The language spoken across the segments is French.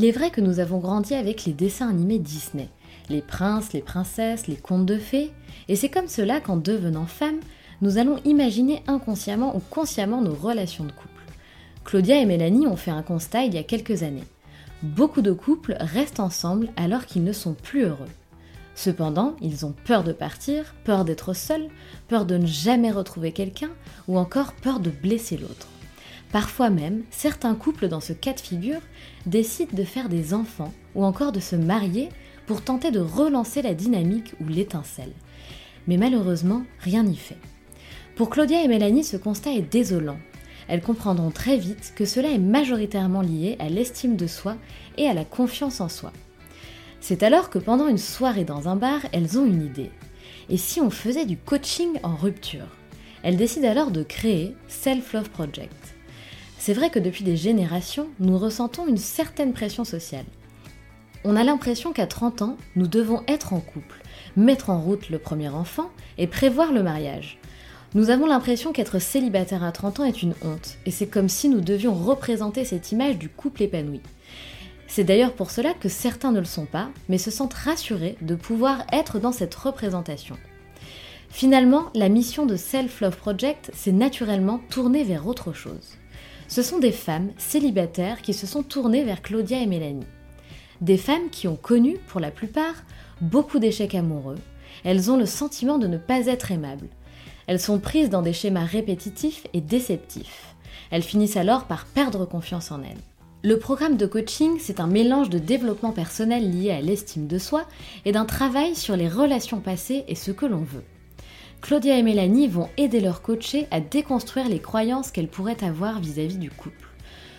Il est vrai que nous avons grandi avec les dessins animés Disney, les princes, les princesses, les contes de fées, et c'est comme cela qu'en devenant femme, nous allons imaginer inconsciemment ou consciemment nos relations de couple. Claudia et Mélanie ont fait un constat il y a quelques années. Beaucoup de couples restent ensemble alors qu'ils ne sont plus heureux. Cependant, ils ont peur de partir, peur d'être seuls, peur de ne jamais retrouver quelqu'un ou encore peur de blesser l'autre. Parfois même, certains couples dans ce cas de figure décident de faire des enfants ou encore de se marier pour tenter de relancer la dynamique ou l'étincelle. Mais malheureusement, rien n'y fait. Pour Claudia et Mélanie, ce constat est désolant elles comprendront très vite que cela est majoritairement lié à l'estime de soi et à la confiance en soi. C'est alors que pendant une soirée dans un bar, elles ont une idée. Et si on faisait du coaching en rupture? Elles décident alors de créer Self Love Project. C'est vrai que depuis des générations, nous ressentons une certaine pression sociale. On a l'impression qu'à 30 ans, nous devons être en couple, mettre en route le premier enfant et prévoir le mariage. Nous avons l'impression qu'être célibataire à 30 ans est une honte, et c'est comme si nous devions représenter cette image du couple épanoui. C'est d'ailleurs pour cela que certains ne le sont pas, mais se sentent rassurés de pouvoir être dans cette représentation. Finalement, la mission de Self Love Project s'est naturellement tournée vers autre chose. Ce sont des femmes célibataires qui se sont tournées vers Claudia et Mélanie. Des femmes qui ont connu, pour la plupart, beaucoup d'échecs amoureux. Elles ont le sentiment de ne pas être aimables, elles sont prises dans des schémas répétitifs et déceptifs. Elles finissent alors par perdre confiance en elles. Le programme de coaching, c'est un mélange de développement personnel lié à l'estime de soi et d'un travail sur les relations passées et ce que l'on veut. Claudia et Mélanie vont aider leurs coachés à déconstruire les croyances qu'elles pourraient avoir vis-à-vis du couple.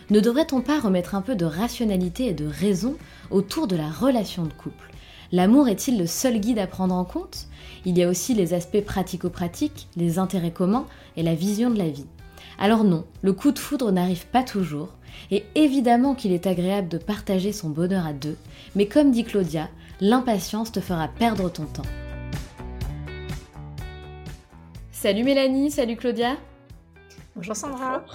Ne devrait-on pas remettre un peu de rationalité et de raison autour de la relation de couple? L'amour est-il le seul guide à prendre en compte? Il y a aussi les aspects pratico-pratiques, les intérêts communs et la vision de la vie. Alors non, le coup de foudre n'arrive pas toujours, et évidemment qu'il est agréable de partager son bonheur à deux, mais comme dit Claudia, l'impatience te fera perdre ton temps. Salut Mélanie, salut Claudia. Bonjour Sandra.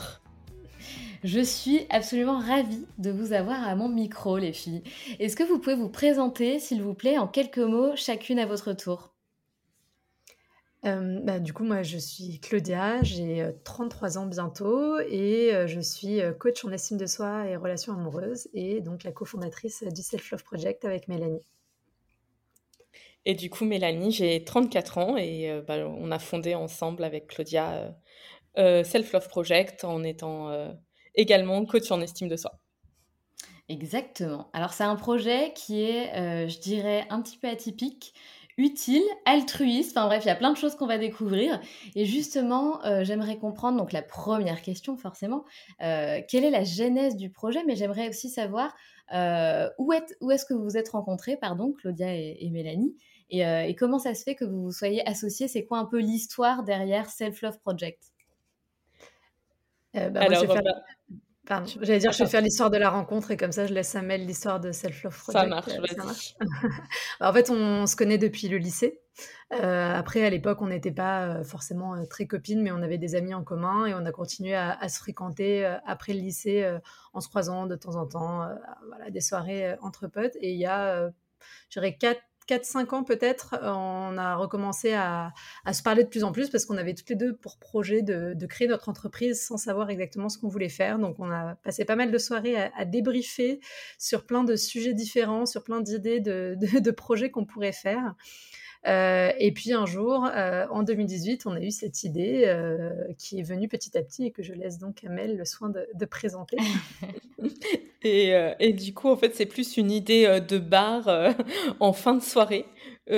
Je suis absolument ravie de vous avoir à mon micro, les filles. Est-ce que vous pouvez vous présenter, s'il vous plaît, en quelques mots, chacune à votre tour? Euh, bah, du coup, moi, je suis Claudia, j'ai 33 euh, ans bientôt et euh, je suis coach en estime de soi et relations amoureuses et donc la cofondatrice du Self Love Project avec Mélanie. Et du coup, Mélanie, j'ai 34 ans et bah, on a fondé ensemble avec Claudia Self Love Project en étant également coach en estime de soi. Exactement. Alors c'est un projet qui est, euh, je dirais, un petit peu atypique, utile, altruiste. Enfin bref, il y a plein de choses qu'on va découvrir. Et justement, euh, j'aimerais comprendre, donc la première question forcément, euh, quelle est la genèse du projet, mais j'aimerais aussi savoir euh, où, où est-ce que vous vous êtes rencontrés, pardon, Claudia et, Mélanie, et, comment ça se fait que vous vous soyez associés? C'est quoi un peu l'histoire derrière Self Love Project? Bah, Alors, j'allais dire, je vais faire l'histoire de la rencontre et comme ça, je laisse Amel l'histoire de Self Love Project. Ça marche, ça marche. en fait, on, se connaît depuis le lycée. Euh, après, à l'époque, on n'était pas euh, forcément euh, très copines, mais on avait des amis en commun et on a continué à, se fréquenter après le lycée en se croisant de temps en temps, voilà, des soirées entre potes. Et il y a, je dirais, 4 4-5 ans peut-être, on a recommencé à, se parler de plus en plus parce qu'on avait toutes les deux pour projet de, créer notre entreprise sans savoir exactement ce qu'on voulait faire. Donc on a passé pas mal de soirées à, débriefer sur plein de sujets différents, sur plein d'idées de projets qu'on pourrait faire. Euh, et puis un jour, euh, en 2018, on a eu cette idée euh, qui est venue petit à petit et que je laisse donc à Mel le soin de, présenter. et, du coup, en fait, c'est plus une idée de bar en fin de soirée où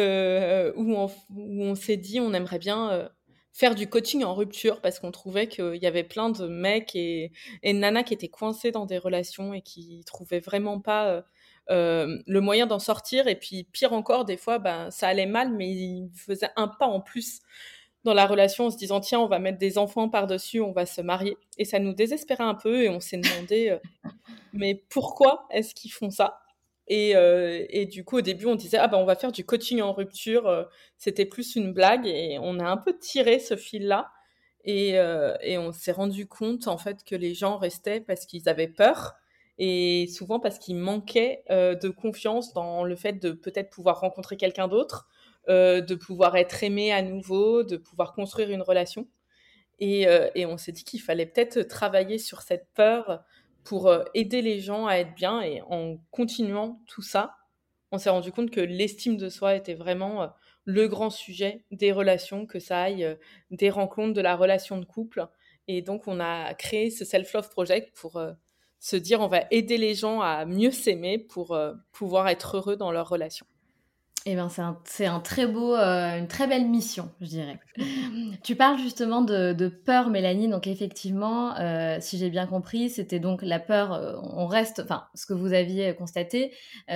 on, où, on, s'est dit on aimerait bien faire du coaching en rupture parce qu'on trouvait qu'il y avait plein de mecs et, et nanas qui étaient coincés dans des relations et qui trouvaient vraiment pas euh, le moyen d'en sortir. Et puis, pire encore, des fois, ben, ça allait mal, mais il faisait un pas en plus dans la relation en se disant tiens, on va mettre des enfants par-dessus, on va se marier. Et ça nous désespérait un peu et on s'est demandé euh, mais pourquoi est-ce qu'ils font ça? Et, euh, et, du coup, au début, on disait ah ben on va faire du coaching en rupture. C'était plus une blague et on a un peu tiré ce fil-là. Et, et on s'est rendu compte en fait que les gens restaient parce qu'ils avaient peur et souvent parce qu'il manquait euh, de confiance dans le fait de peut-être pouvoir rencontrer quelqu'un d'autre, euh, de pouvoir être aimé à nouveau, de pouvoir construire une relation. Et, euh, on s'est dit qu'il fallait peut-être travailler sur cette peur pour aider les gens à être bien. Et en continuant tout ça, on s'est rendu compte que l'estime de soi était vraiment le grand sujet des relations, que ça aille des rencontres, de la relation de couple. Et donc, on a créé ce Self-Love Project pour se dire on va aider les gens à mieux s'aimer pour euh, pouvoir être heureux dans leur relation. Eh ben, c'est un, très beau, euh, une très belle mission, je dirais. tu parles justement de, peur, Mélanie. Donc effectivement, euh, si j'ai bien compris, c'était donc la peur. on reste, enfin, ce que vous aviez constaté,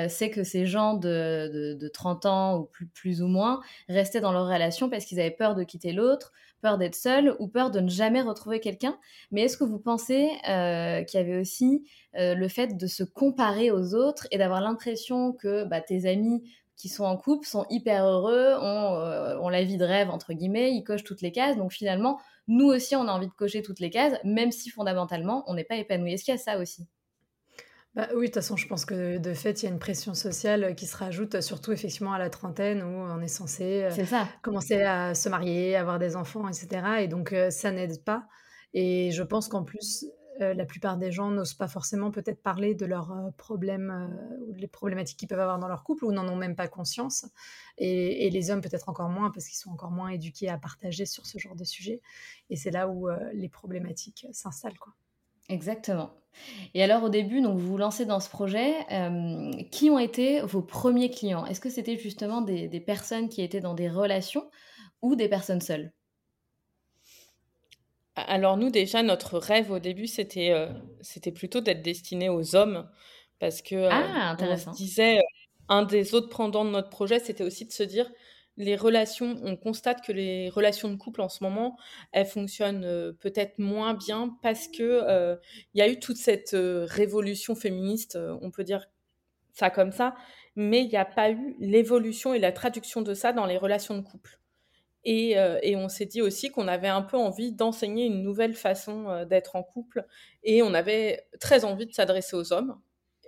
c'est que ces gens de, de, 30 ans ou plus, plus ou moins restaient dans leur relation parce qu'ils avaient peur de quitter l'autre, peur d'être seul ou peur de ne jamais retrouver quelqu'un. Mais est-ce que vous pensez euh, qu'il y avait aussi euh, le fait de se comparer aux autres et d'avoir l'impression que bah, tes amis qui sont en couple sont hyper heureux, euh, ont, la vie de rêve, entre guillemets, ils cochent toutes les cases. Donc finalement, nous aussi, on a envie de cocher toutes les cases, même si fondamentalement, on n'est pas épanoui. Est-ce qu'il y a ça aussi? Bah oui, de toute façon, je pense que de fait, il y a une pression sociale qui se rajoute, surtout effectivement à la trentaine où on est censé euh, ça. commencer à se marier, avoir des enfants, etc. Et donc, euh, ça n'aide pas. Et je pense qu'en plus, euh, la plupart des gens n'osent pas forcément peut-être parler de leurs problèmes ou les problématiques qu'ils peuvent avoir dans leur couple ou n'en ont même pas conscience. Et, et les hommes peut-être encore moins parce qu'ils sont encore moins éduqués à partager sur ce genre de sujet. Et c'est là où les problématiques s'installent, quoi. Exactement. Et alors au début, donc vous vous lancez dans ce projet, euh, qui ont été vos premiers clients? Est-ce que c'était justement des, personnes qui étaient dans des relations ou des personnes seules? Alors nous déjà, notre rêve au début, c'était euh, c'était plutôt d'être destiné aux hommes, parce que euh, ah, on se disait, un des autres pendants de notre projet, c'était aussi de se dire, les relations, on constate que les relations de couple en ce moment, elles fonctionnent euh, peut-être moins bien parce que euh, il y a eu toute cette euh, révolution féministe, on peut dire ça comme ça, mais il n'y a pas eu l'évolution et la traduction de ça dans les relations de couple. Et, et on s'est dit aussi qu'on avait un peu envie d'enseigner une nouvelle façon d'être en couple et on avait très envie de s'adresser aux hommes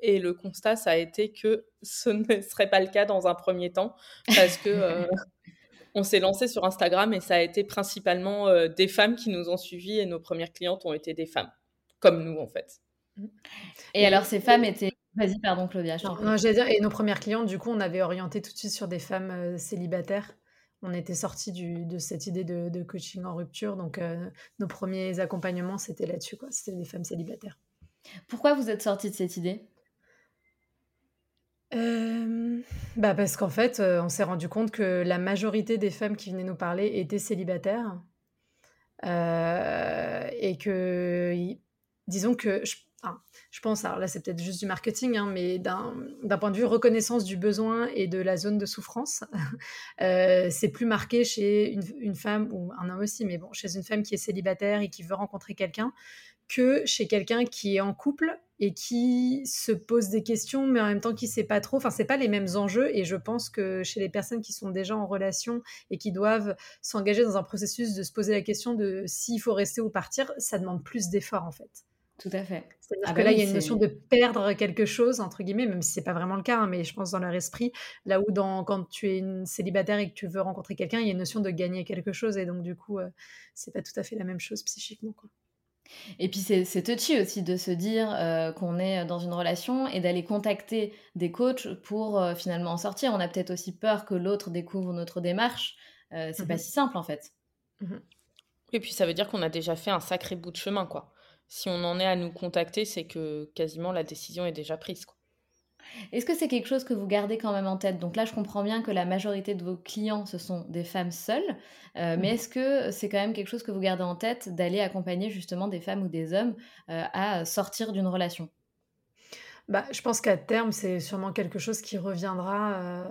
et le constat, ça a été que ce ne serait pas le cas dans un premier temps, parce que euh, on s'est lancé sur Instagram et ça a été principalement euh, des femmes qui nous ont suivis et nos premières clientes ont été des femmes, comme nous en fait. Et, alors ces femmes étaient Vas-y, pardon, Claudia. non, j'allais dire, et nos premières clientes, du coup, on avait orienté tout de suite sur des femmes euh, célibataires. On était sortis de cette idée de, coaching en rupture. Donc, nos premiers accompagnements, c'était là-dessus, quoi. C'était des femmes célibataires. Pourquoi vous êtes sortis de cette idée? Bah, parce qu'en fait, on s'est rendu compte que la majorité des femmes qui venaient nous parler étaient célibataires. et que disons que je pense, alors là c'est peut-être juste du marketing, hein, mais d'un point de vue reconnaissance du besoin et de la zone de souffrance, c'est plus marqué chez une, femme, ou un homme aussi, mais bon, chez une femme qui est célibataire et qui veut rencontrer quelqu'un, que chez quelqu'un qui est en couple et qui se pose des questions, mais en même temps qui ne sait pas trop. Enfin, c'est pas les mêmes enjeux. Et je pense que chez les personnes qui sont déjà en relation et qui doivent s'engager dans un processus de se poser la question de s'il faut rester ou partir, ça demande plus d'efforts en fait. Tout à fait. C'est-à-dire ah que bah là, il y a une notion de perdre quelque chose, entre guillemets, même si c'est pas vraiment le cas, hein, mais je pense dans leur esprit, là où dans, quand tu es une célibataire et que tu veux rencontrer quelqu'un, il y a une notion de gagner quelque chose, et donc du coup, euh, c'est pas tout à fait la même chose psychiquement. Quoi. Et puis c'est touchy aussi de se dire euh, qu'on est dans une relation et d'aller contacter des coachs pour euh, finalement en sortir. On a peut-être aussi peur que l'autre découvre notre démarche. c'est pas mmh si simple en fait. Mmh et puis ça veut dire qu'on a déjà fait un sacré bout de chemin, quoi si on en est à nous contacter, c'est que quasiment la décision est déjà prise. Est-ce que c'est quelque chose que vous gardez quand même en tête? Donc là, je comprends bien que la majorité de vos clients, ce sont des femmes seules, euh, mais mmh. est-ce que c'est quand même quelque chose que vous gardez en tête d'aller accompagner justement des femmes ou des hommes euh, à sortir d'une relation? Bah, je pense qu'à terme, c'est sûrement quelque chose qui reviendra euh,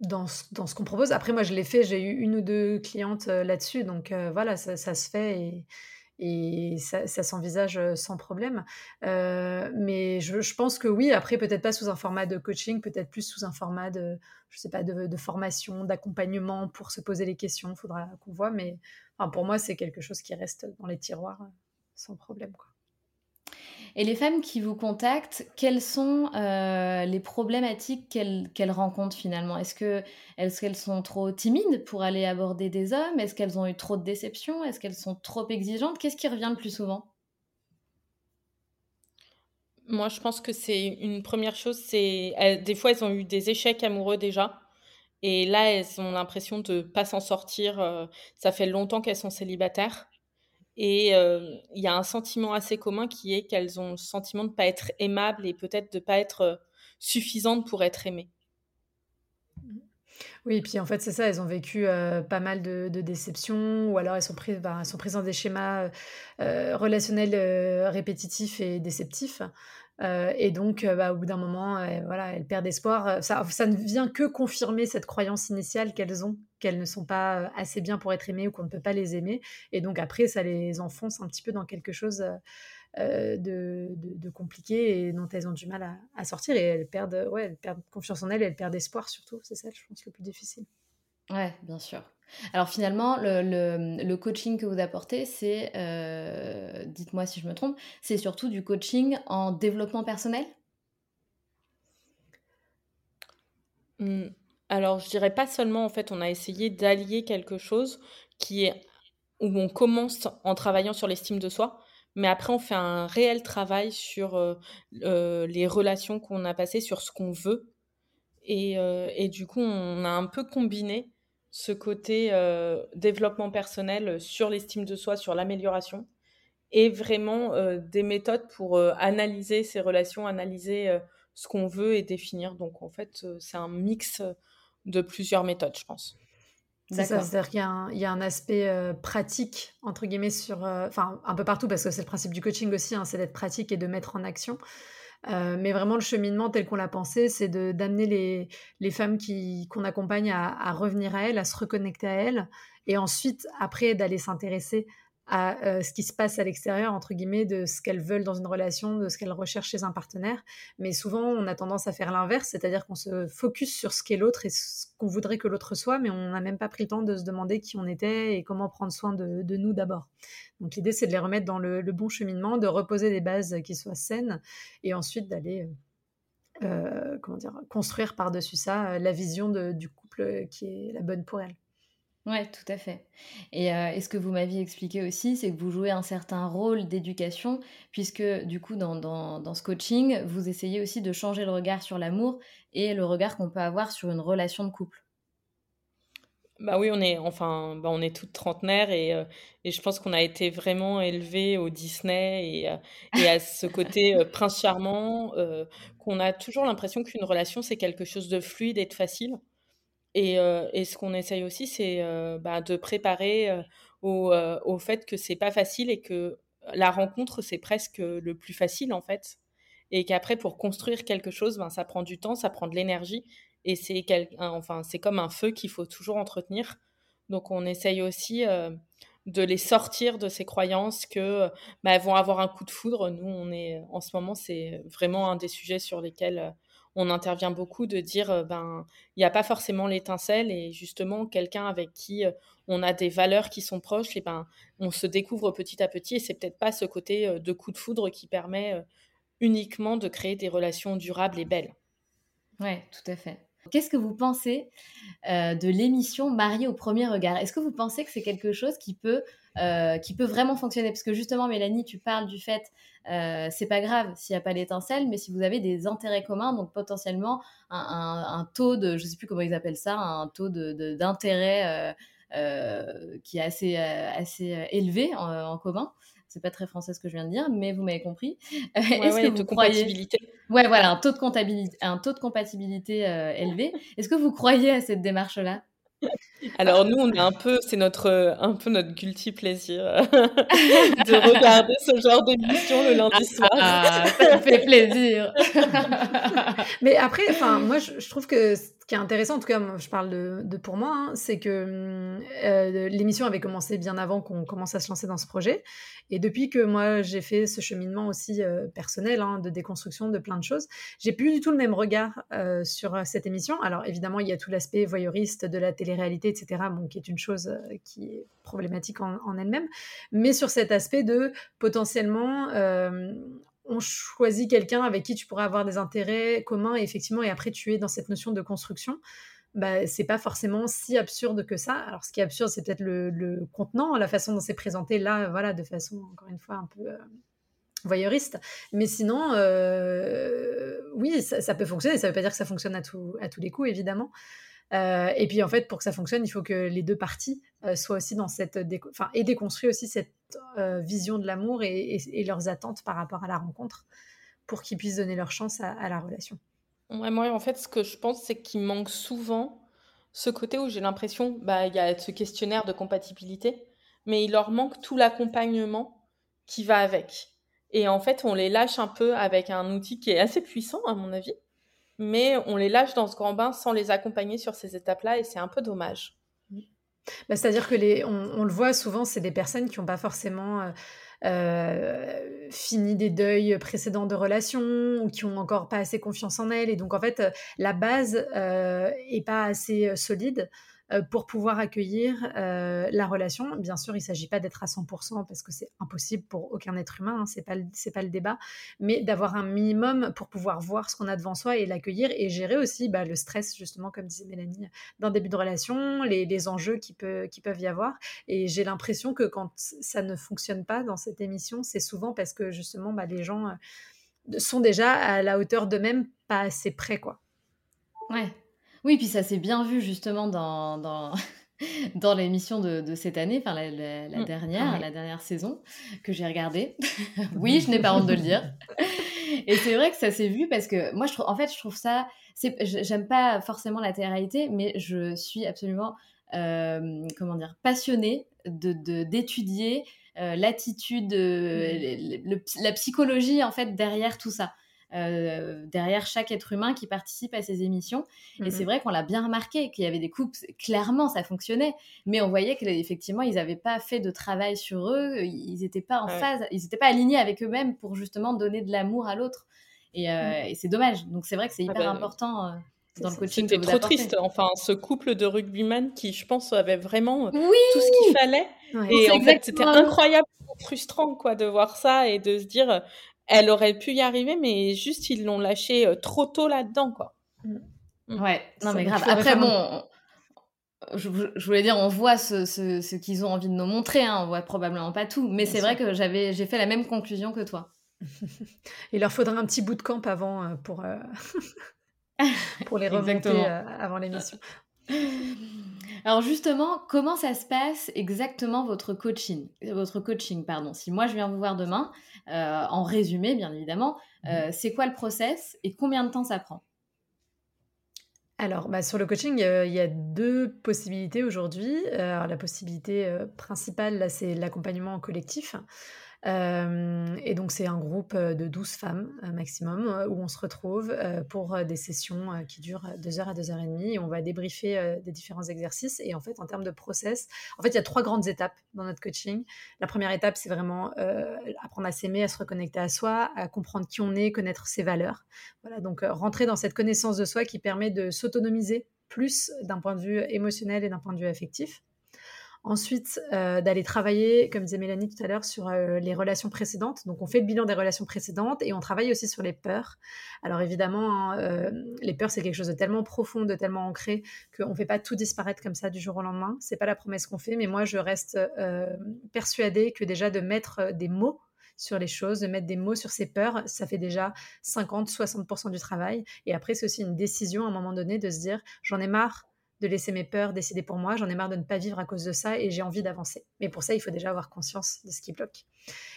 dans, dans, ce qu'on propose. Après, moi, je l'ai fait, j'ai eu une ou deux clientes là-dessus, donc voilà, ça, ça, se fait et, et ça, s'envisage sans problème. mais je, pense que oui, après peut-être pas sous un format de coaching, peut-être plus sous un format de, je sais pas, de, formation, d'accompagnement pour se poser les questions. Faudra qu'on voit, mais enfin, pour moi c'est quelque chose qui reste dans les tiroirs sans problème. Et les femmes qui vous contactent, quelles sont euh, les problématiques qu'elles rencontrent finalement? Est-ce qu'elles sont trop timides pour aller aborder des hommes? Est-ce qu'elles ont eu trop de déceptions? Est-ce qu'elles sont trop exigeantes? Qu'est-ce qui revient le plus souvent? Moi, je pense que c'est une première chose, c'est des fois elles ont eu des échecs amoureux déjà. Et là, elles ont l'impression de ne pas s'en sortir. Euh, ça fait longtemps qu'elles sont célibataires. Et il y a un sentiment assez commun qui est qu'elles ont le sentiment de ne pas être aimables et peut-être de ne pas être suffisantes pour être aimées. Oui, et puis en fait, c'est ça, elles ont vécu pas mal de, déceptions, ou alors elles sont, prises, ben, elles sont prises dans des schémas relationnels répétitifs et déceptifs. Euh, et donc, euh, bah, au bout d'un moment, euh, voilà, elles perdent espoir. Ça, ça, ne vient que confirmer cette croyance initiale qu'elles ont, qu'elles ne sont pas assez bien pour être aimées ou qu'on ne peut pas les aimer. Et donc après, ça les enfonce un petit peu dans quelque chose de, compliqué et dont elles ont du mal à, sortir. Et elles perdent, ouais, elles perdent confiance en elles et elles perdent espoir surtout. C'est ça, je pense, le plus difficile. Ouais, bien sûr. Alors finalement, le, coaching que vous apportez, c'est, euh, dites-moi si je me trompe, c'est surtout du coaching en développement personnel? Mmh. Alors je dirais pas seulement, en fait, on a essayé d'allier quelque chose qui est où on commence en travaillant sur l'estime de soi, mais après on fait un réel travail sur euh, euh, les relations qu'on a passées, sur ce qu'on veut. Et, et, du coup, on a un peu combiné ce côté euh, développement personnel sur l'estime de soi, sur l'amélioration, et vraiment euh, des méthodes pour euh, analyser ces relations, analyser ce qu'on veut et définir. Donc en fait, c'est un mix de plusieurs méthodes, je pense. C'est ça, c'est-à-dire qu'il y, a un aspect pratique, entre guillemets, sur, enfin, un peu partout, parce que c'est le principe du coaching aussi, hein, c'est d'être pratique et de mettre en action. Euh, mais vraiment, le cheminement tel qu'on l'a pensé, c'est d'amener les, les femmes qu'on accompagne à, à, revenir à elles, à se reconnecter à elles, et ensuite, après, d'aller s'intéresser à euh, ce qui se passe à l'extérieur, entre guillemets, de ce qu'elles veulent dans une relation, de ce qu'elles recherchent chez un partenaire. Mais souvent, on a tendance à faire l'inverse, c'est-à-dire qu'on se focus sur ce qu'est l'autre et ce qu'on voudrait que l'autre soit, mais on n'a même pas pris le temps de se demander qui on était et comment prendre soin de, nous d'abord. Donc l'idée, c'est de les remettre dans le, bon cheminement, de reposer des bases qui soient saines et ensuite d'aller... Euh, dire, construire par-dessus ça la vision du couple qui est la bonne pour elles. Oui, tout à fait. Et, euh, ce que vous m'aviez expliqué aussi, c'est que vous jouez un certain rôle d'éducation, puisque du coup, dans, dans, ce coaching, vous essayez aussi de changer le regard sur l'amour et le regard qu'on peut avoir sur une relation de couple. Bah oui, on est enfin, bah, on est toutes trentenaires et et je pense qu'on a été vraiment élevés au Disney et et à ce côté, prince charmant, qu'on a toujours l'impression qu'une relation, c'est quelque chose de fluide et de facile et et ce qu'on essaye aussi, c'est, bah, de préparer, au, au fait que c'est pas facile et que la rencontre, c'est presque le plus facile, en fait et qu'après pour construire quelque chose, ben, ça prend du temps, ça prend de l'énergie et c'est enfin, comme un feu qu'il faut toujours entretenir. Donc on essaye aussi de les sortir de ces croyances que bah, vont avoir un coup de foudre. Nous, on est en ce moment, c'est vraiment un des sujets sur lesquels on intervient beaucoup, de dire ben il n'y a pas forcément l'étincelle et justement quelqu'un avec qui on a des valeurs qui sont proches, et ben on se découvre petit à petit et c'est peut-être pas ce côté de coup de foudre qui permet uniquement de créer des relations durables et belles. Ouais, tout à fait. Qu'est-ce que vous pensez euh, de l'émission Mariée au premier regard? Est-ce que vous pensez que c'est quelque chose qui peut, euh, qui peut vraiment fonctionner Parce que justement, Mélanie, tu parles du fait, euh, c'est pas grave s'il n'y a pas l'étincelle, mais si vous avez des intérêts communs, donc potentiellement un, taux de, je sais plus comment ils appellent ça, un taux d'intérêt de, qui est assez, assez élevé en commun, c'est pas très français ce que je viens de dire, mais vous m'avez compris. Est-ce que vous croyez. Ouais, voilà, un taux de compatibilité, un taux de compatibilité euh, élevé. Est-ce que vous croyez à cette démarche-là? Alors nous, on est un peu, c'est notre, un peu notre guilty plaisir de regarder ce genre d'émission le lundi ah, soir. Ah, ça me fait plaisir. Mais après, enfin, moi, je, trouve que qui est intéressant, en tout cas, je parle de, pour moi, hein, c'est que euh, l'émission avait commencé bien avant qu'on commence à se lancer dans ce projet. Et depuis que moi, j'ai fait ce cheminement aussi euh, personnel hein, de déconstruction de plein de choses, j'ai plus du tout le même regard euh, sur cette émission. Alors évidemment, il y a tout l'aspect voyeuriste de la télé-réalité, etc., bon, qui est une chose qui est problématique en, en elle-même. Mais sur cet aspect de potentiellement on choisit quelqu'un avec qui tu pourrais avoir des intérêts communs et effectivement, et après tu es dans cette notion de construction, bah, c'est pas forcément si absurde que ça. Alors, ce qui est absurde, c'est peut-être le, contenant, la façon dont c'est présenté là, voilà, de façon, encore une fois, un peu euh, voyeuriste. Mais sinon, euh, oui, ça, peut fonctionner. Ça veut pas dire que ça fonctionne à tous les coups, évidemment. Euh, et puis en fait, pour que ça fonctionne, il faut que les deux parties euh, soient aussi dans cette, enfin, et déconstruire aussi cette euh, vision de l'amour et, leurs attentes par rapport à la rencontre, pour qu'ils puissent donner leur chance à, la relation. Ouais, moi, en fait, ce que je pense, c'est qu'il manque souvent ce côté où j'ai l'impression, bah, il y a ce questionnaire de compatibilité, mais il leur manque tout l'accompagnement qui va avec. Et en fait, on les lâche un peu avec un outil qui est assez puissant, à mon avis, mais on les lâche dans ce grand bain sans les accompagner sur ces étapes-là et c'est un peu dommage. Bah, c'est-à-dire que les, on, le voit souvent, c'est des personnes qui n'ont pas forcément euh, euh, fini des deuils précédents de relations ou qui ont encore pas assez confiance en elles et donc en fait la base euh, est pas assez solide euh, pour pouvoir accueillir euh, la relation. Bien sûr, il ne s'agit pas d'être à 100% parce que c'est impossible pour aucun être humain, hein, c'est pas pas le débat, mais d'avoir un minimum pour pouvoir voir ce qu'on a devant soi et l'accueillir et gérer aussi bah, le stress justement, comme disait Mélanie, d'un début de relation, les, les enjeux qui, peut, qui peuvent y avoir. Et j'ai l'impression que quand ça ne fonctionne pas dans cette émission, c'est souvent parce que justement bah, les gens euh, sont déjà à la hauteur d'eux-mêmes, pas assez près quoi. Ouais, oui, puis ça s'est bien vu justement dans, dans, dans l'émission de, de, cette année, enfin la, la, mmh. dernière, la dernière saison que j'ai regardée. oui, je n'ai pas honte de le dire. Et c'est vrai que ça s'est vu parce que moi, je trouve, en fait, je trouve ça. J'aime pas forcément la télé-réalité, mais je suis absolument, euh, comment dire, passionnée d'étudier de, euh, l'attitude, mmh. la psychologie en fait derrière tout ça. Euh, derrière chaque être humain qui participe à ces émissions. Et c'est mhm. vrai qu'on l'a bien remarqué, qu'il y avait des couples, clairement ça fonctionnait, mais on voyait qu'effectivement ils n'avaient pas fait de travail sur eux, ils n'étaient pas en phase, ils n'étaient pas alignés avec eux-mêmes pour justement donner de l'amour à l'autre. Et, euh, mm. c'est dommage. Donc c'est vrai que c'est ah hyper bah, important. Euh, dans le coaching C'était trop triste. Enfin, ce couple de rugbyman qui, je pense, avait vraiment tout ce qu'il fallait. Et en fait, c'était incroyable, frustrant, quoi, de voir ça et de se dire, elle aurait pu y arriver, mais juste ils l'ont lâché euh, trop tôt là-dedans, quoi. Mm. Mm. Ouais, non mais grave. Après, bon, je, voulais dire, on voit ce, ce, qu'ils ont envie de nous montrer, hein. on voit probablement pas tout, mais c'est vrai que j'avais, j'ai fait la même conclusion que toi. Il leur faudra un petit bout de camp avant euh, pour, euh, pour les remonter avant l'émission. Alors justement, comment ça se passe exactement votre coaching Votre coaching, pardon? Si moi je viens vous voir demain, euh, en résumé bien évidemment, euh, c'est quoi le process et combien de temps ça prend? Alors, bah, sur le coaching, il y a deux possibilités aujourd'hui. la possibilité principale, c'est l'accompagnement collectif et donc, c'est un groupe de 12 femmes maximum où on se retrouve pour des sessions qui durent 2 heures à 2 heures et demie. On va débriefer des différents exercices. Et en fait, en termes de process, en fait, il y a trois grandes étapes dans notre coaching. La première étape, c'est vraiment apprendre à s'aimer, à se reconnecter à soi, à comprendre qui on est, connaître ses valeurs. Voilà, donc rentrer dans cette connaissance de soi qui permet de s'autonomiser plus d'un point de vue émotionnel et d'un point de vue affectif. Ensuite, euh, d'aller travailler, comme disait Mélanie tout à l'heure, sur euh, les relations précédentes. Donc, on fait le bilan des relations précédentes et on travaille aussi sur les peurs. Alors, évidemment, hein, euh, les peurs, c'est quelque chose de tellement profond, de tellement ancré, qu'on ne fait pas tout disparaître comme ça du jour au lendemain. C'est pas la promesse qu'on fait, mais moi, je reste persuadée que déjà de mettre des mots sur les choses, de mettre des mots sur ses peurs, ça fait déjà 50-60% du travail. Et après, c'est aussi une décision à un moment donné de se dire, j'en ai marre de laisser mes peurs décider pour moi. J'en ai marre de ne pas vivre à cause de ça et j'ai envie d'avancer. Mais pour ça, il faut déjà avoir conscience de ce qui bloque.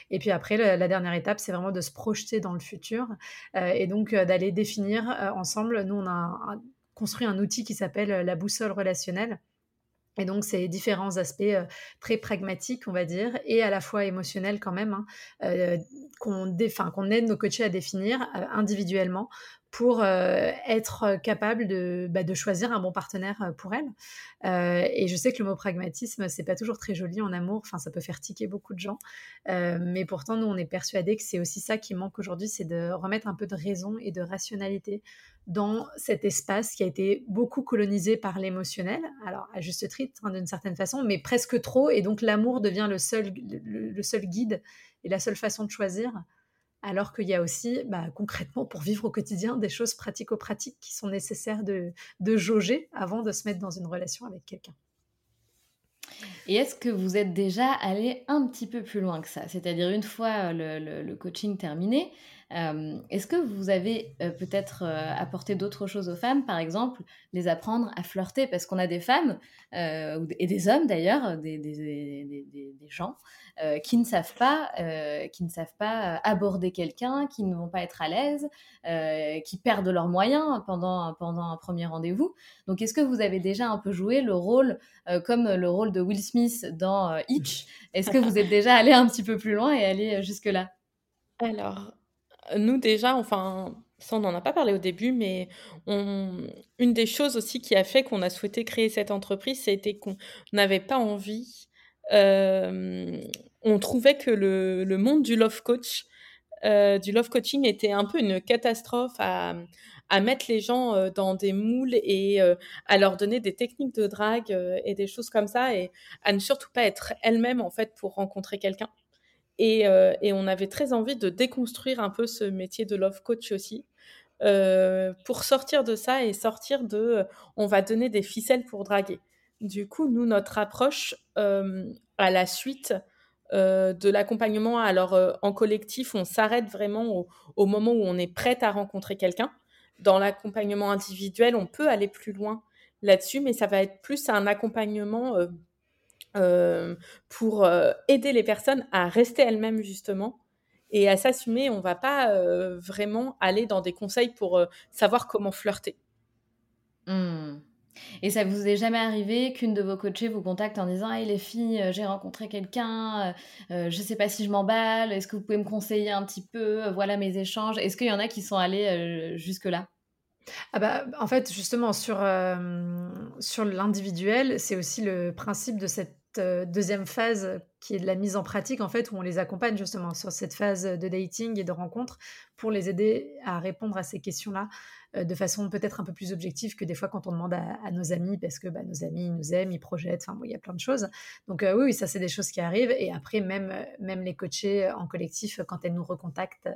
Et puis après, la dernière étape, c'est vraiment de se projeter dans le futur euh, et donc euh, d'aller définir euh, ensemble. Nous, on a construit un outil qui s'appelle la boussole relationnelle. Et donc, c'est différents aspects très pragmatiques, on va dire, et à la fois émotionnels quand même, hein, qu'on aide nos coachés à définir individuellement pour euh, être capable de, bah, de, choisir un bon partenaire euh, pour elle. Euh, et je sais que le mot pragmatisme, c'est pas toujours très joli en amour, enfin ça peut faire tiquer beaucoup de gens, mais pourtant nous on est persuadés que c'est aussi ça qui manque aujourd'hui, c'est de remettre un peu de raison et de rationalité dans cet espace qui a été beaucoup colonisé par l'émotionnel, alors à juste titre hein, d'une certaine façon, mais presque trop, et donc l'amour devient le seul guide et la seule façon de choisir alors qu'il y a aussi bah, concrètement pour vivre au quotidien des choses pratico-pratiques qui sont nécessaires de, jauger avant de se mettre dans une relation avec quelqu'un. Et est-ce que vous êtes déjà allé un petit peu plus loin que ça? C'est-à-dire une fois le coaching terminé, euh, est-ce que vous avez euh, peut-être euh, apporté d'autres choses aux femmes, par exemple, les apprendre à flirter Parce qu'on a des femmes, et des hommes d'ailleurs, des, gens, qui ne savent pas, qui ne savent pas aborder quelqu'un, qui ne vont pas être à l'aise, qui perdent leurs moyens pendant, pendant un premier rendez-vous. Donc, est-ce que vous avez déjà un peu joué le rôle, comme le rôle de Will Smith dans Hitch? Est-ce que vous êtes déjà allé un petit peu plus loin et allé jusque-là? Alors, nous déjà, enfin, ça on n'en a pas parlé au début, mais une des choses aussi qui a fait qu'on a souhaité créer cette entreprise, c'était qu'on n'avait pas envie, euh, on trouvait que le, monde du love coach, euh, du love coaching était un peu une catastrophe à, mettre les gens euh, dans des moules et à leur donner des techniques de drague et des choses comme ça et à ne surtout pas être elle-même en fait pour rencontrer quelqu'un. Euh, et, on avait très envie de déconstruire un peu ce métier de love coach aussi. Euh, pour sortir de ça et sortir de euh, on va donner des ficelles pour draguer. Du coup, nous, notre approche à la suite de l'accompagnement, alors en collectif, on s'arrête vraiment au, au, moment où on est prête à rencontrer quelqu'un. Dans l'accompagnement individuel, on peut aller plus loin là-dessus, mais ça va être plus un accompagnement euh, pour euh, aider les personnes à rester elles-mêmes justement et à s'assumer. On va pas euh, vraiment aller dans des conseils pour savoir comment flirter. Mmh. Et ça vous est jamais arrivé qu'une de vos coachées vous contacte en disant Hey les filles, j'ai rencontré quelqu'un, je je sais pas si je m'emballe, est-ce que vous pouvez me conseiller un petit peu Voilà mes échanges? Est-ce qu'il y en a qui sont allés jusque-là? Ah bah, en fait, justement, sur, sur l'individuel, c'est aussi le principe de cette deuxième phase qui est de la mise en pratique, en fait, où on les accompagne justement sur cette phase de dating et de rencontre pour les aider à répondre à ces questions-là euh, de façon peut-être un peu plus objective que des fois quand on demande à, nos amis, parce que bah, nos amis nous aiment, ils projettent, enfin, il y a plein de choses. Donc euh, oui, ça, c'est des choses qui arrivent. Et après, même, même les coachés en collectif, quand elles nous recontactent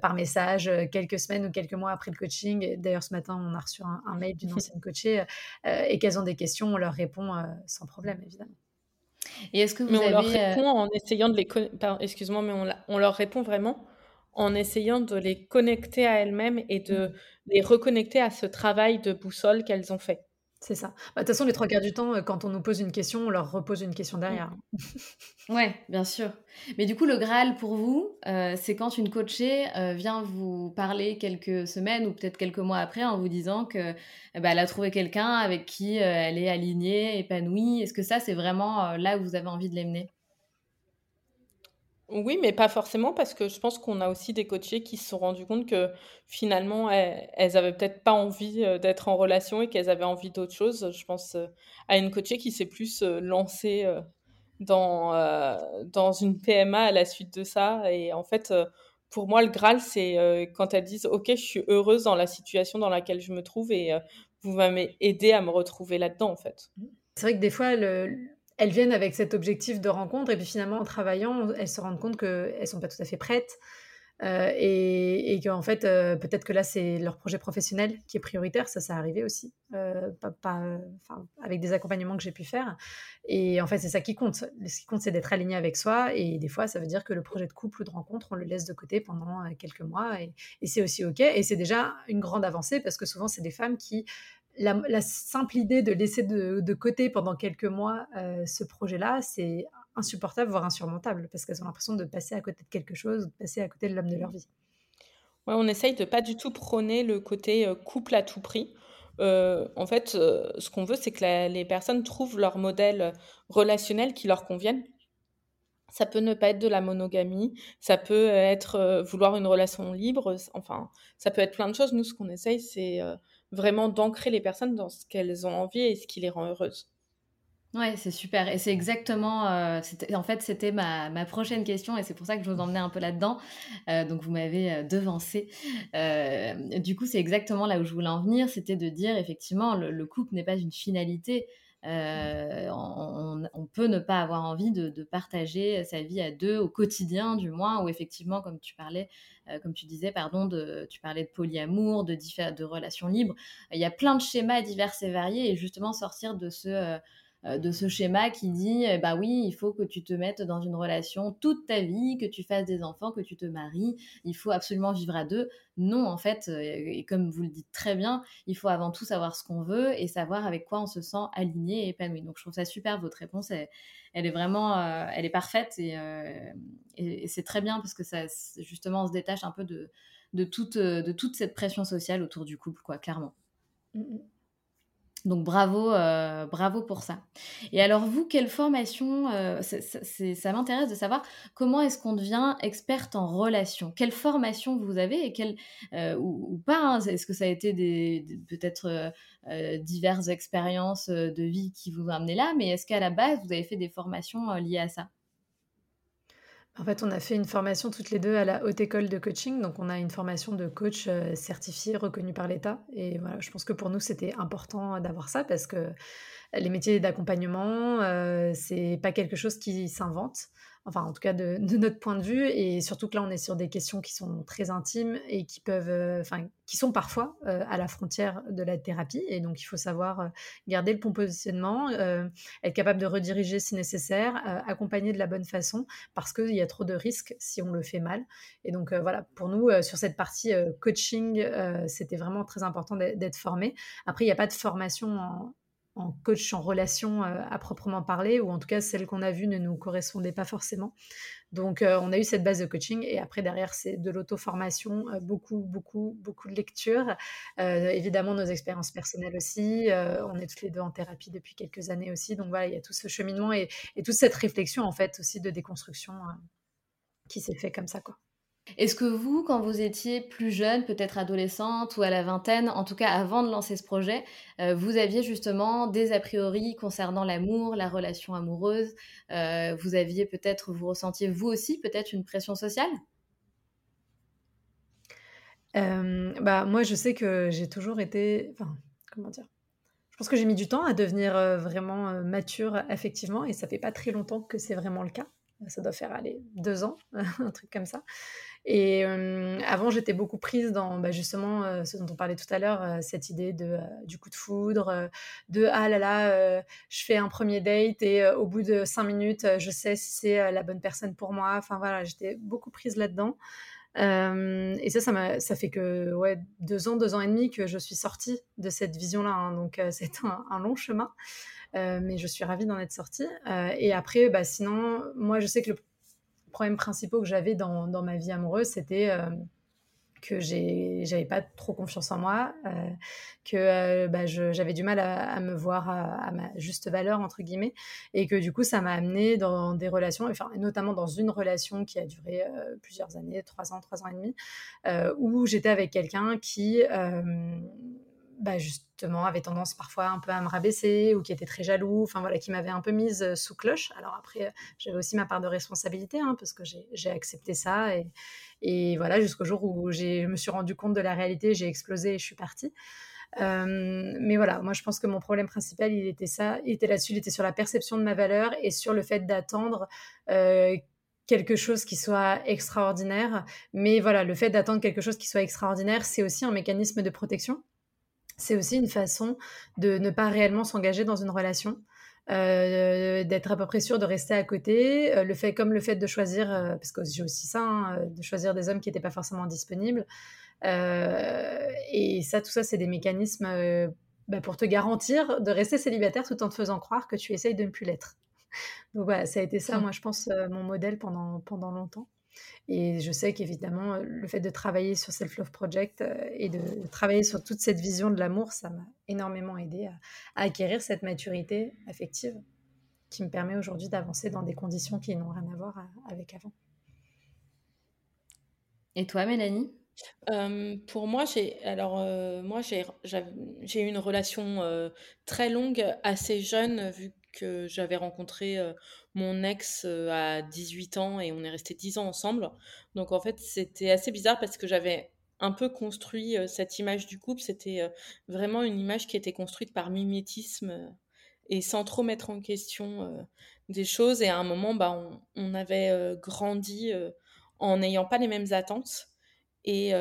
par message quelques semaines ou quelques mois après le coaching, d'ailleurs, ce matin, on a reçu un, un mail d'une ancienne coachée, et qu'elles ont des questions, on leur répond sans problème, évidemment. Et est-ce que vous mais on leur euh, répond en essayant de les excuse-moi mais on, on, leur répond vraiment en essayant de les connecter à elles-mêmes et de mmh. les reconnecter à ce travail de boussole qu'elles ont fait. C'est ça. Bah, de toute façon, les trois quarts du temps, quand on nous pose une question, on leur repose une question derrière. Mmh. Ouais, bien sûr. Mais du coup, le Graal pour vous, c'est quand une coachée vient vous parler quelques semaines ou peut-être quelques mois après en vous disant que bah, elle a trouvé quelqu'un avec qui elle est alignée, épanouie. Est-ce que ça, c'est vraiment là où vous avez envie de l'amener? Oui, mais pas forcément parce que je pense qu'on a aussi des coachés qui se sont rendus compte que finalement, elles, avaient peut-être pas envie d'être en relation et qu'elles avaient envie d'autre chose. Je pense à une coachée qui s'est plus lancée dans, dans une PMA à la suite de ça. Et en fait, pour moi, le Graal, c'est quand elles disent Ok, je suis heureuse dans la situation dans laquelle je me trouve et vous m'avez aidé à me retrouver là-dedans, en fait. C'est vrai que des fois, le, elles viennent avec cet objectif de rencontre et puis finalement en travaillant, elles se rendent compte qu'elles sont pas tout à fait prêtes euh, et, et qu'en fait euh, peut-être que là c'est leur projet professionnel qui est prioritaire, ça ça arrivé aussi, euh, avec des accompagnements que j'ai pu faire. Et en fait c'est ça qui compte. Ce qui compte c'est d'être aligné avec soi. Et des fois ça veut dire que le projet de couple ou de rencontre on le laisse de côté pendant quelques mois. Et, et c'est aussi ok. Et c'est déjà une grande avancée parce que souvent c'est des femmes qui la, simple idée de laisser de, côté pendant quelques mois euh, ce projet-là, c'est insupportable, voire insurmontable, parce qu'elles ont l'impression de passer à côté de quelque chose, de passer à côté de l'homme de leur vie. Ouais, on essaye de pas du tout prôner le côté euh, couple à tout prix. Euh, en fait, ce qu'on veut, c'est que les personnes trouvent leur modèle relationnel qui leur convienne. Ça peut ne pas être de la monogamie, ça peut être vouloir une relation libre, enfin, ça peut être plein de choses. Nous, ce qu'on essaye, c'est vraiment d'ancrer les personnes dans ce qu'elles ont envie et ce qui les rend heureuses. Ouais, c'est super. Et c'est exactement. Euh, en fait, c'était ma, ma, prochaine question et c'est pour ça que je vous emmenais un peu là-dedans. Euh, donc, vous m'avez euh, devancé. du coup, c'est exactement là où je voulais en venir. C'était de dire, effectivement, le couple n'est pas une finalité. Euh, on, peut ne pas avoir envie de, partager sa vie à deux au quotidien, du moins, ou effectivement, comme tu parlais, euh, comme tu disais, pardon, tu parlais de polyamour, de, de relations libres. Il y a plein de schémas divers et variés, et justement sortir de ce euh, de ce schéma qui dit bah oui, il faut que tu te mettes dans une relation toute ta vie, que tu fasses des enfants, que tu te maries, il faut absolument vivre à deux. Non, en fait, euh, et comme vous le dites très bien, il faut avant tout savoir ce qu'on veut et savoir avec quoi on se sent aligné et épanoui. Donc je trouve ça super votre réponse, elle, est vraiment, euh, elle est parfaite et, c'est très bien parce que ça justement on se détache un peu de, toute, cette pression sociale autour du couple, quoi, clairement. Mmh, mmh. Donc bravo, euh, bravo pour ça. Et alors vous, quelle formation euh, Ça m'intéresse de savoir comment est-ce qu'on devient experte en relation. Quelle formation vous avez et quelle euh, ou, pas hein, Est-ce que ça a été des, peut-être diverses expériences de vie qui vous ont amené là Mais est-ce qu'à la base vous avez fait des formations liées à ça? En fait, on a fait une formation toutes les deux à la Haute École de Coaching. Donc, on a une formation de coach euh, certifié, reconnue par l'État. Et voilà, je pense que pour nous, c'était important d'avoir ça parce que les métiers d'accompagnement, euh, c'est pas quelque chose qui s'invente enfin en tout cas de, notre point de vue, et surtout que là on est sur des questions qui sont très intimes et qui peuvent, euh, enfin qui sont parfois euh, à la frontière de la thérapie, et donc il faut savoir euh, garder le bon positionnement, être capable de rediriger si nécessaire, accompagner de la bonne façon, parce qu'il y a trop de risques si on le fait mal. Et donc voilà, pour nous sur cette partie coaching, c'était vraiment très important d'être formé. Après il n'y a pas de formation en, coach en relation euh, à proprement parler, ou en tout cas celle qu'on a vue ne nous correspondait pas forcément. Donc euh, on a eu cette base de coaching et après derrière c'est de l'auto-formation, euh, beaucoup, beaucoup, beaucoup de lectures, évidemment nos expériences personnelles aussi, on est toutes les deux en thérapie depuis quelques années aussi, donc voilà, il y a tout ce cheminement et, et toute cette réflexion en fait aussi de déconstruction qui s'est fait comme ça quoi. Est-ce que vous, quand vous étiez plus jeune, peut-être adolescente ou à la vingtaine, en tout cas avant de lancer ce projet, euh, vous aviez justement des a priori concernant l'amour, la relation amoureuse euh, Vous aviez peut-être, vous ressentiez vous aussi peut-être une pression sociale? Euh, bah, Moi, je sais que j'ai toujours été... Enfin, comment dire? Je pense que j'ai mis du temps à devenir vraiment mature affectivement et ça fait pas très longtemps que c'est vraiment le cas. Ça doit faire aller deux ans, un truc comme ça. Et avant, j'étais beaucoup prise dans bah, justement ce dont on parlait tout à l'heure, cette idée de, du coup de foudre, de ah là là, je fais un premier date et au bout de cinq minutes, je sais si c'est la bonne personne pour moi. Enfin voilà, j'étais beaucoup prise là-dedans. et ça, ça, ça fait que ouais, deux ans, deux ans et demi que je suis sortie de cette vision-là. Hein. donc, c'est un, long chemin. mais je suis ravie d'en être sortie. et après, bah, sinon, moi, je sais que le problème principal que j'avais dans, ma vie amoureuse, c'était que j'avais pas trop confiance en moi, euh, que euh, bah, j'avais du mal à, me voir à, ma juste valeur entre guillemets, et que du coup ça m'a amené dans des relations, enfin notamment dans une relation qui a duré euh, plusieurs années, trois ans, trois ans et demi, où j'étais avec quelqu'un qui bah, justement avait tendance parfois un peu à me rabaisser ou qui était très jaloux, enfin voilà, qui m'avait un peu mise sous cloche. Alors après, j'avais aussi ma part de responsabilité hein, parce que j'ai accepté ça et, voilà, jusqu'au jour où je me suis rendu compte de la réalité, j'ai explosé et je suis partie. Euh, mais voilà, moi je pense que mon problème principal, il était ça, était là-dessus, il était sur la perception de ma valeur et sur le fait d'attendre euh, quelque chose qui soit extraordinaire. Mais voilà, le fait d'attendre quelque chose qui soit extraordinaire, c'est aussi un mécanisme de protection. C'est aussi une façon de ne pas réellement s'engager dans une relation. Euh, d'être à peu près sûr de rester à côté, euh, le fait comme le fait de choisir, euh, parce que j'ai aussi ça, hein, de choisir des hommes qui n'étaient pas forcément disponibles. et ça, tout ça, c'est des mécanismes bah, pour te garantir de rester célibataire tout en te faisant croire que tu essayes de ne plus l'être. Donc voilà, ça a été ça, moi, je pense, mon modèle pendant, pendant longtemps. Et je sais qu'évidemment, le fait de travailler sur Self Love Project et de travailler sur toute cette vision de l'amour, ça m'a énormément aidé à, acquérir cette maturité affective qui me permet aujourd'hui d'avancer dans des conditions qui n'ont rien à voir avec avant. Et toi, Mélanie? Pour moi, j'ai alors moi j'ai j'ai eu une relation très longue, assez jeune, vu que j'avais rencontré mon ex à 18 ans et on est resté 10 ans ensemble. Donc en fait, c'était assez bizarre parce que j'avais un peu construit cette image du couple. C'était vraiment une image qui était construite par mimétisme et sans trop mettre en question des choses. Et à un moment, bah, on, avait grandi en n'ayant pas les mêmes attentes. Et,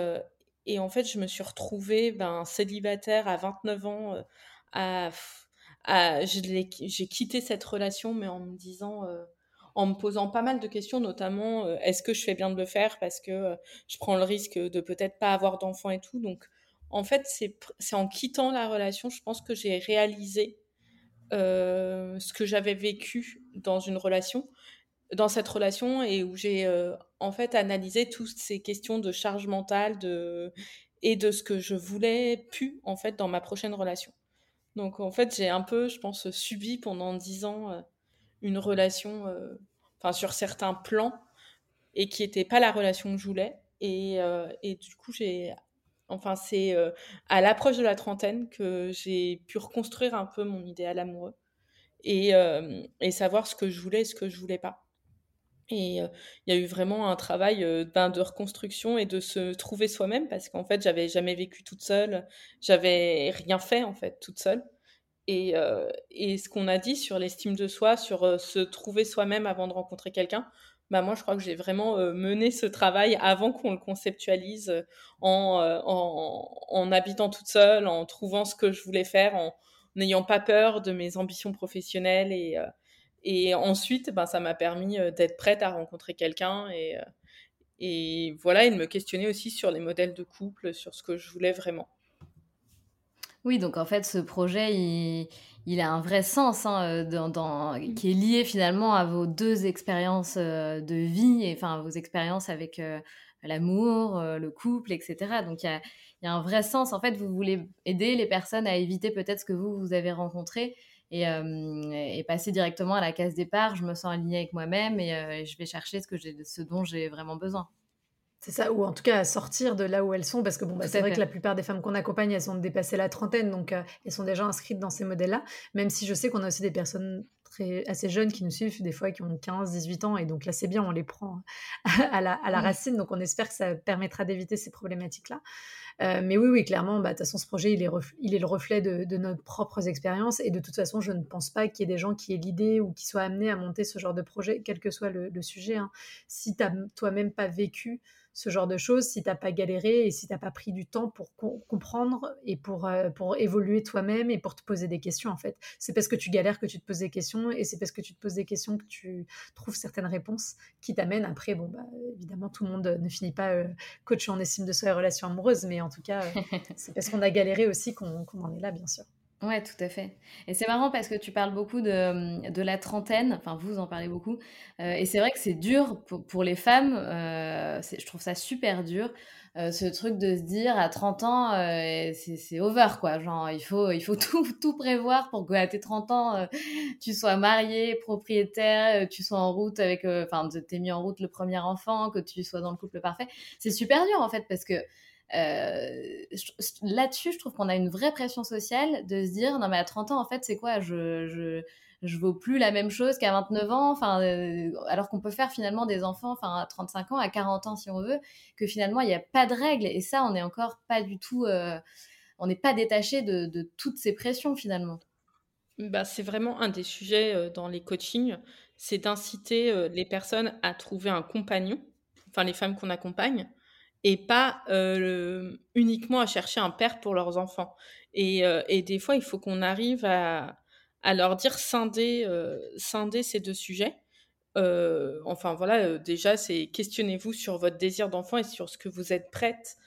et en fait, je me suis retrouvée ben, célibataire à 29 ans à j'ai quitté cette relation, mais en me disant, euh, en me posant pas mal de questions, notamment, euh, est-ce que je fais bien de le faire parce que euh, je prends le risque de peut-être pas avoir d'enfant et tout. Donc, en fait, c'est en quittant la relation, je pense que j'ai réalisé ce que j'avais vécu dans une relation, dans cette relation, et où j'ai en fait analysé toutes ces questions de charge mentale de, et de ce que je voulais plus en fait dans ma prochaine relation. Donc en fait, j'ai un peu, je pense, subi pendant dix ans euh, une relation, euh, enfin sur certains plans, et qui n'était pas la relation que je voulais. Et, euh, du coup, j'ai, enfin c'est à l'approche de la trentaine que j'ai pu reconstruire un peu mon idéal amoureux et, et savoir ce que je voulais et ce que je voulais pas. Et il y a eu vraiment un travail ben, de reconstruction et de se trouver soi-même parce qu'en fait, j'avais jamais vécu toute seule, j'avais rien fait en fait toute seule. Et, et ce qu'on a dit sur l'estime de soi, sur se trouver soi-même avant de rencontrer quelqu'un, bah moi je crois que j'ai vraiment mené ce travail avant qu'on le conceptualise en, en, en, habitant toute seule, en trouvant ce que je voulais faire, en n'ayant pas peur de mes ambitions professionnelles et et ensuite, ben, ça m'a permis d'être prête à rencontrer quelqu'un et, et voilà, et de me questionner aussi sur les modèles de couple, sur ce que je voulais vraiment. Oui, donc en fait, ce projet, il, il a un vrai sens hein, dans, dans, qui est lié finalement à vos deux expériences de vie, et, enfin vos expériences avec l'amour, le couple, etc. Donc il y a, il y a un vrai sens. En fait, vous voulez aider les personnes à éviter peut-être ce que vous, vous avez rencontré et, et, passer directement à la case départ. Je me sens alignée avec moi-même et, je vais chercher ce, que ce dont j'ai vraiment besoin. C'est ça, ou en tout cas à sortir de là où elles sont, parce que bon, bah, c'est vrai que la plupart des femmes qu'on accompagne, elles ont dépassé la trentaine, donc elles sont déjà inscrites dans ces modèles-là, même si je sais qu'on a aussi des personnes très, assez jeunes qui nous suivent, des fois qui ont 15, 18 ans, et donc là c'est bien, on les prend à la, à la racine, donc on espère que ça permettra d'éviter ces problématiques-là. Euh, mais oui, oui, clairement, bah, de toute façon, ce projet, il est, le reflet de, de, nos propres expériences. Et de toute façon, je ne pense pas qu'il y ait des gens qui aient l'idée ou qui soient amenés à monter ce genre de projet, quel que soit le, sujet. Hein. Si tu n'as toi-même pas vécu ce genre de choses si tu n'as pas galéré et si tu n'as pas pris du temps pour comprendre et pour, euh, pour évoluer toi-même et pour te poser des questions en fait. C'est parce que tu galères que tu te poses des questions et c'est parce que tu te poses des questions que tu trouves certaines réponses qui t'amènent après. Bon, bah, évidemment, tout le monde ne finit pas euh, coach en estime de soi et relations amoureuses, mais en tout cas, euh, c'est parce qu'on a galéré aussi qu'on en est là, bien sûr. Ouais, tout à fait. Et c'est marrant parce que tu parles beaucoup de, de la trentaine, enfin vous en parlez beaucoup, euh, et c'est vrai que c'est dur pour, pour les femmes, euh, je trouve ça super dur, euh, ce truc de se dire à 30 ans, c'est over quoi, genre il faut, il faut tout, tout prévoir pour qu'à tes 30 ans, tu sois marié, propriétaire, tu sois en route avec, enfin t'es mis en route le premier enfant, que tu sois dans le couple parfait. C'est super dur en fait parce que là-dessus, je trouve qu'on a une vraie pression sociale de se dire non mais à 30 ans en fait c'est quoi? Je, je je vaux plus la même chose qu'à 29 ans enfin euh, alors qu'on peut faire finalement des enfants enfin à 35 ans à 40 ans si on veut que finalement il n'y a pas de règles. Et ça on n'est encore pas du tout euh, on n'est pas détaché de, de, toutes ces pressions finalement. Bah, c'est vraiment un des sujets dans les coachings c'est d'inciter les personnes à trouver un compagnon enfin les femmes qu'on accompagne et pas uniquement à chercher un père pour leurs enfants. Et, et des fois, il faut qu'on arrive à, à, leur dire scinder, scinder ces deux sujets. enfin voilà, déjà, c'est questionnez-vous sur votre désir d'enfant et sur ce que vous êtes prête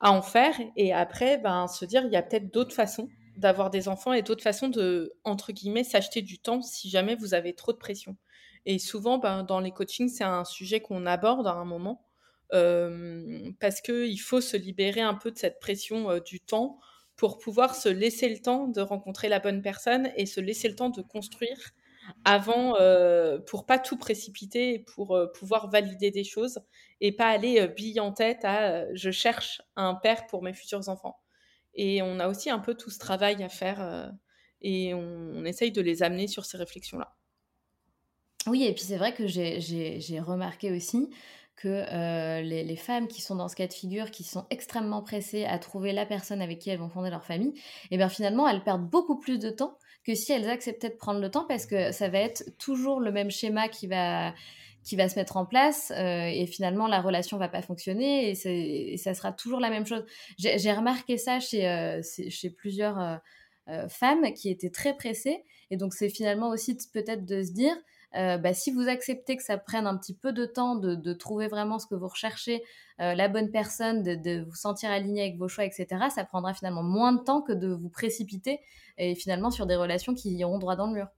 à en faire. Et après, ben, se dire, il y a peut-être d'autres façons d'avoir des enfants et d'autres façons de, entre guillemets, s'acheter du temps si jamais vous avez trop de pression. Et souvent, ben, dans les coachings, c'est un sujet qu'on aborde à un moment parce qu'il faut se libérer un peu de cette pression du temps pour pouvoir se laisser le temps de rencontrer la bonne personne et se laisser le temps de construire avant pour pas tout précipiter et pour pouvoir valider des choses et pas aller bille en tête à je cherche un père pour mes futurs enfants. Et on a aussi un peu tout ce travail à faire et on, on essaye de les amener sur ces réflexions-là. Oui, et puis c'est vrai que j'ai remarqué aussi que euh, les, femmes qui sont dans ce cas de figure, qui sont extrêmement pressées à trouver la personne avec qui elles vont fonder leur famille, et eh bien finalement elles perdent beaucoup plus de temps que si elles acceptaient de prendre le temps parce que ça va être toujours le même schéma qui va qui va se mettre en place euh, et finalement la relation va pas fonctionner et, ça sera toujours la même chose. J'ai remarqué ça chez, euh, chez plusieurs femmes qui étaient très pressées et donc c'est finalement aussi peut-être de se dire euh, bah, si vous acceptez que ça prenne un petit peu de temps de, trouver vraiment ce que vous recherchez, euh, la bonne personne, de, vous sentir aligné avec vos choix, etc., ça prendra finalement moins de temps que de vous précipiter et finalement sur des relations qui iront droit dans le mur.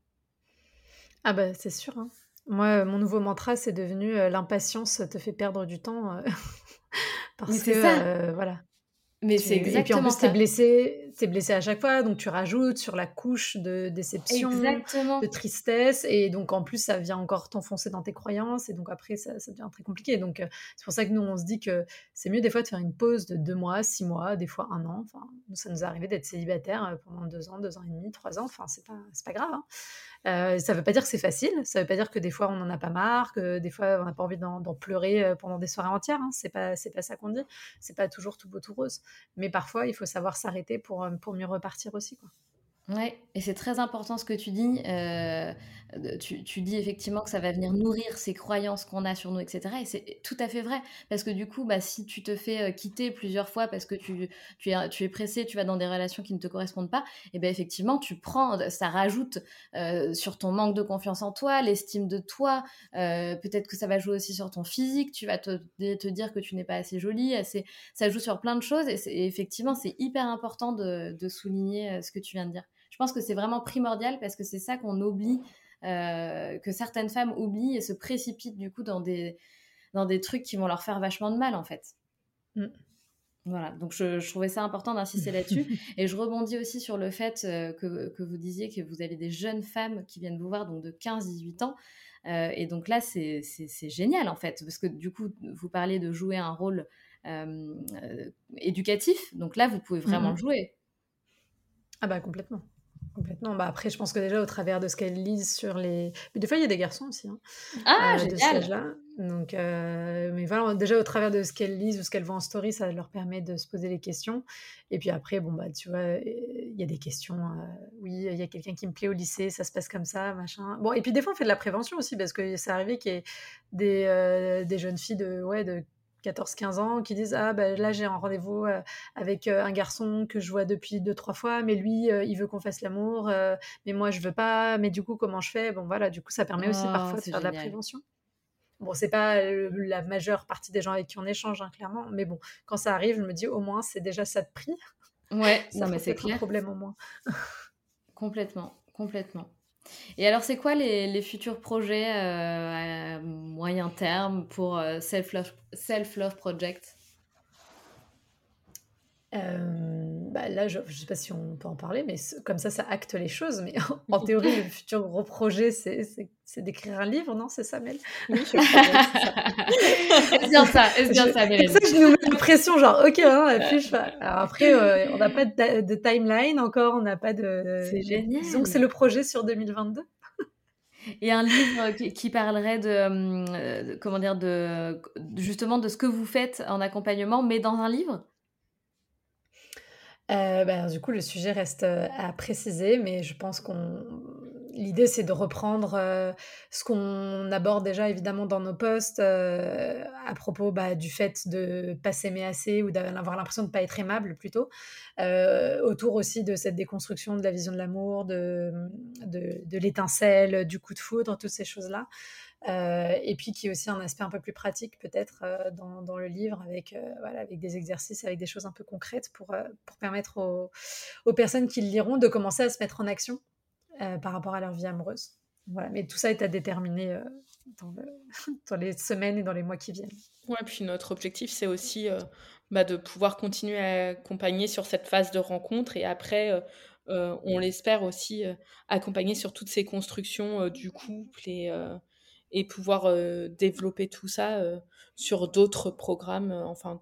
Ah bah c'est sûr. Hein. Moi, mon nouveau mantra, c'est devenu euh, l'impatience te fait perdre du temps. parce que, ça. voilà, mais c'est exactement Et puis en plus, t'es blessé, es blessé à chaque fois, donc tu rajoutes sur la couche de déception, de tristesse, et donc en plus, ça vient encore t'enfoncer dans tes croyances, et donc après, ça, ça devient très compliqué. Donc euh, c'est pour ça que nous, on se dit que c'est mieux des fois de faire une pause de deux mois, six mois, des fois un an. Enfin, nous, ça nous est arrivé d'être célibataire euh, pendant deux ans, deux ans et demi, trois ans. Enfin, c'est pas, pas grave. Hein. Euh, ça veut pas dire que c'est facile, ça veut pas dire que des fois on n'en a pas marre, que des fois on n'a pas envie d'en pleurer euh, pendant des soirées entières. Hein. C'est pas, c'est pas ça qu'on dit. C'est pas toujours tout beau tout rose. Mais parfois il faut savoir s'arrêter pour, euh, pour mieux repartir aussi. Quoi. Ouais, et c'est très important ce que tu dis. Euh, tu, dis effectivement que ça va venir nourrir ces croyances qu'on a sur nous, etc. Et c'est tout à fait vrai. Parce que du coup, bah, si tu te fais euh, quitter plusieurs fois parce que tu, es, pressé, tu vas dans des relations qui ne te correspondent pas, et bien effectivement, tu prends, ça rajoute euh, sur ton manque de confiance en toi, l'estime de toi. Peut-être que ça va jouer aussi sur ton physique. Tu vas te, dire que tu n'es pas assez jolie. Assez, ça joue sur plein de choses. Et, effectivement, c'est hyper important de souligner ce que tu viens de dire. Je pense que c'est vraiment primordial parce que c'est ça qu'on oublie, euh, que certaines femmes oublient et se précipitent du coup dans des, dans des trucs qui vont leur faire vachement de mal en fait. Mm. Voilà, donc je, trouvais ça important d'insister là-dessus. Et je rebondis aussi sur le fait euh, que, que, vous disiez que vous avez des jeunes femmes qui viennent vous voir, donc de 15-18 ans. Euh, et donc là, c'est génial en fait, parce que du coup, vous parlez de jouer un rôle éducatif. Donc là, vous pouvez vraiment mm-hmm. jouer. Ah bah complètement. Complètement. Bah après, je pense que déjà au travers de ce qu'elles lisent sur les. Mais des fois, il y a des garçons aussi. Hein, ah, euh, génial. là Donc, euh, mais voilà, déjà au travers de ce qu'elles lisent ou ce qu'elles voient en story, ça leur permet de se poser des questions. Et puis après, bon bah, tu vois, il y a des questions. Euh, oui, il y a quelqu'un qui me plaît au lycée, ça se passe comme ça, machin. Bon, et puis des fois, on fait de la prévention aussi parce que c'est arrivé qu'il y ait des, des jeunes filles de ouais de 14-15 ans qui disent Ah, ben là, j'ai un rendez-vous avec un garçon que je vois depuis 2-3 fois, mais lui, il veut qu'on fasse l'amour, mais moi, je veux pas, mais du coup, comment je fais? Bon, voilà, du coup, ça permet aussi parfois de faire de la prévention. Bon, c'est pas la majeure partie des gens avec qui on échange, hein, clairement, mais bon, quand ça arrive, je me dis au moins, c'est déjà ça de prix. Ouais, ça mais c'est un problème au moins. complètement, complètement. Et alors, c'est quoi les, futurs projets à moyen terme pour Self-Love Self -love Project? Bah là, je ne sais pas si on peut en parler, mais comme ça, ça acte les choses. Mais en, théorie, le futur gros projet, c'est d'écrire un livre, non C'est ça, Mel? Oui, je Est-ce bien ça Est-ce bien ça, Mel ça, je nous mets la pression, genre, ok, hein, et puis je Alors après, euh, on n'a pas de, timeline encore, on n'a pas de. C'est génial. Que c'est le projet sur 2022. Et un livre qui, parlerait de, euh, comment dire, de, justement de ce que vous faites en accompagnement, mais dans un livre? Euh, bah, du coup, le sujet reste euh, à préciser, mais je pense qu'on l'idée c'est de reprendre euh, ce qu'on aborde déjà évidemment dans nos posts à propos bah, du fait de pas s'aimer assez ou d'avoir l'impression de pas être aimable plutôt, autour aussi de cette déconstruction de la vision de l'amour, de, de, de l'étincelle, du coup de foudre, toutes ces choses là. Euh, et puis qui est aussi un aspect un peu plus pratique peut-être euh, dans, le livre avec, euh, voilà, avec des exercices, avec des choses un peu concrètes pour, pour permettre aux, aux, personnes qui le liront de commencer à se mettre en action par rapport à leur vie amoureuse. Voilà, mais tout ça est à déterminer dans, dans, les semaines et dans les mois qui viennent. Ouais, puis notre objectif, c'est aussi bah, de pouvoir continuer à accompagner sur cette phase de rencontre et après, on l'espère aussi accompagner sur toutes ces constructions du couple et, et pouvoir euh, développer tout ça euh, sur d'autres programmes, euh, enfin